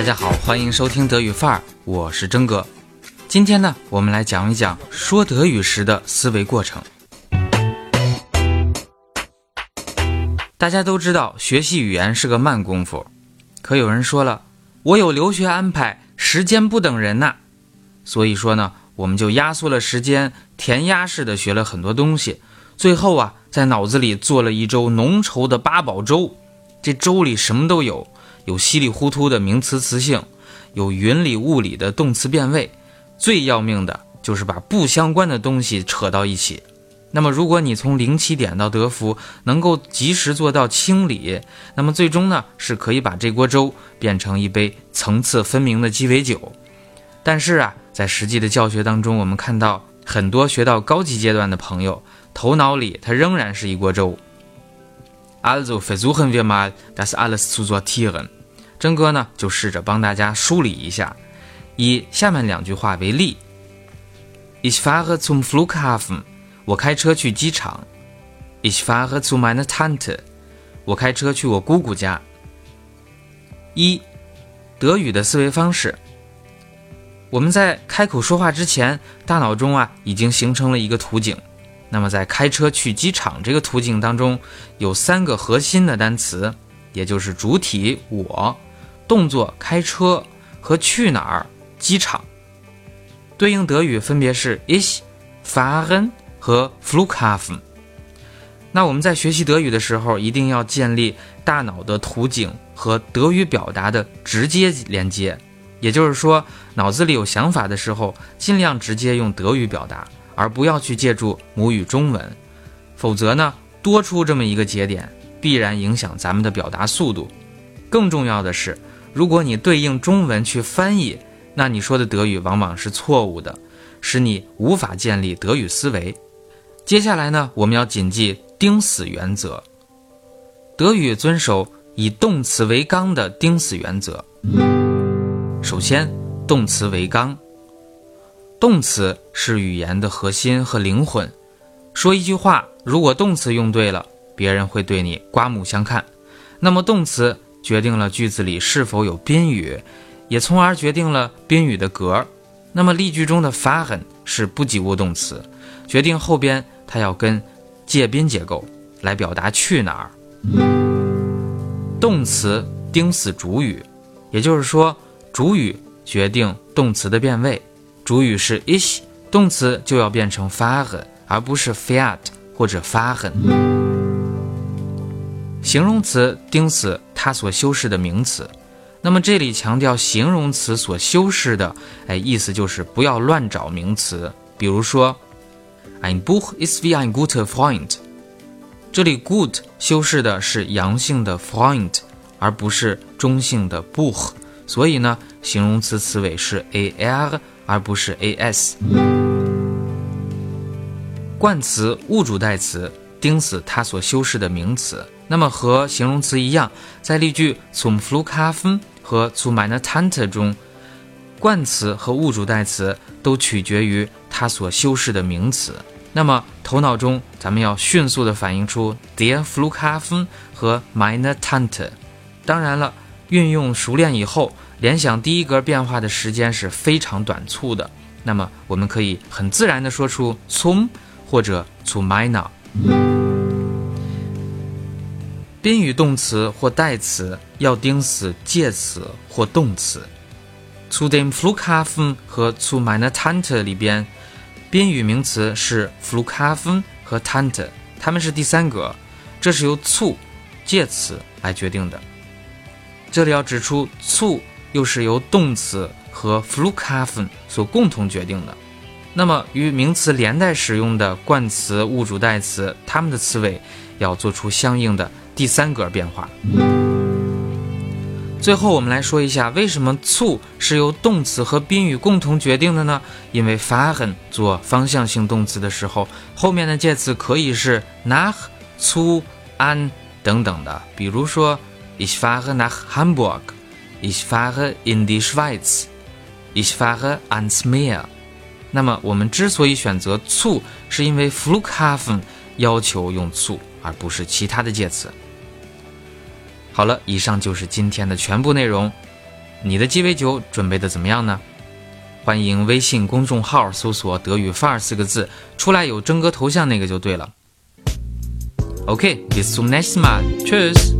大家好，欢迎收听德语范儿，我是真哥。今天呢，我们来讲一讲说德语时的思维过程。大家都知道，学习语言是个慢功夫。可有人说了，我有留学安排，时间不等人呐。所以说呢，我们就压缩了时间，填鸭式的学了很多东西。最后啊，在脑子里做了一周浓稠的八宝粥。这粥里什么都有，有稀里糊涂的名词词性，有云里雾里的动词变位。最要命的就是把不相关的东西扯到一起。那么，如果你从零起点到德福能够及时做到清理，那么最终呢是可以把这锅粥变成一杯层次分明的鸡尾酒。但是啊，在实际的教学当中，我们看到很多学到高级阶段的朋友，头脑里它仍然是一锅粥。Also versuchen wir mal das alles zu sortieren。真哥呢就试着帮大家梳理一下。以下面两句话为例：Ich fahre zum Flughafen。我开车去机场。Ich fahre zu meiner Tante。我开车去我姑姑家。一，德语的思维方式。我们在开口说话之前，大脑中啊已经形成了一个图景。那么在开车去机场这个图景当中，有三个核心的单词，也就是主体我、动作开车和去哪儿。机场，对应德语分别是 ich fahren 和 Flughafen。那我们在学习德语的时候，一定要建立大脑的图景和德语表达的直接连接。也就是说，脑子里有想法的时候，尽量直接用德语表达，而不要去借助母语中文。否则呢，多出这么一个节点，必然影响咱们的表达速度。更重要的是，如果你对应中文去翻译。那你说的德语往往是错误的，使你无法建立德语思维。接下来呢，我们要谨记钉死原则。德语遵守以动词为纲的钉死原则。首先，动词为纲。动词是语言的核心和灵魂。说一句话，如果动词用对了，别人会对你刮目相看。那么，动词决定了句子里是否有宾语。也从而决定了宾语的格。那么例句中的法很是不及物动词，决定后边它要跟介宾结构来表达去哪儿。动词钉死主语，也就是说主语决定动词的变位。主语是 ich，动词就要变成 fahren，而不是 fiat 或者 fahren。形容词钉死它所修饰的名词。那么这里强调形容词所修饰的，哎，意思就是不要乱找名词。比如说，ein Buch ist wie ein guter Freund，这里 good 修饰的是阳性的 Freund，而不是中性的 Buch，所以呢，形容词词尾是 ar 而不是 as。冠词物主代词钉死它所修饰的名词。那么和形容词一样，在例句 zum Flughafen。和 zu meiner Tante 中，冠词和物主代词都取决于它所修饰的名词。那么头脑中咱们要迅速的反映出 der Flughafen 和 meine Tante。当然了，运用熟练以后，联想第一格变化的时间是非常短促的。那么我们可以很自然的说出 zum 或者 zu meiner。宾语动词或代词要盯死介词或动词。zu dem Flughafen 和 zu meiner Tante 里边，宾语名词是 Flughafen 和 Tante，它们是第三格，这是由 zu 介词来决定的。这里要指出，zu 又是由动词和 Flughafen 所共同决定的。那么与名词连带使用的冠词、物主代词，它们的词尾要做出相应的。第三格变化。最后，我们来说一下，为什么促是由动词和宾语共同决定的呢？因为 f a h e n 做方向性动词的时候，后面的介词可以是 nach、zu、an 等等的。比如说，ich fahre nach Hamburg Ich fahre in die Schweiz，ich fahre ans Meer。那么，我们之所以选择醋，是因为 Flughafen 要求用醋。而不是其他的介词。好了，以上就是今天的全部内容。你的鸡尾酒准备的怎么样呢？欢迎微信公众号搜索“德语范儿”四个字，出来有征哥头像那个就对了。OK，bis zum nächsten Mal，Tschüss。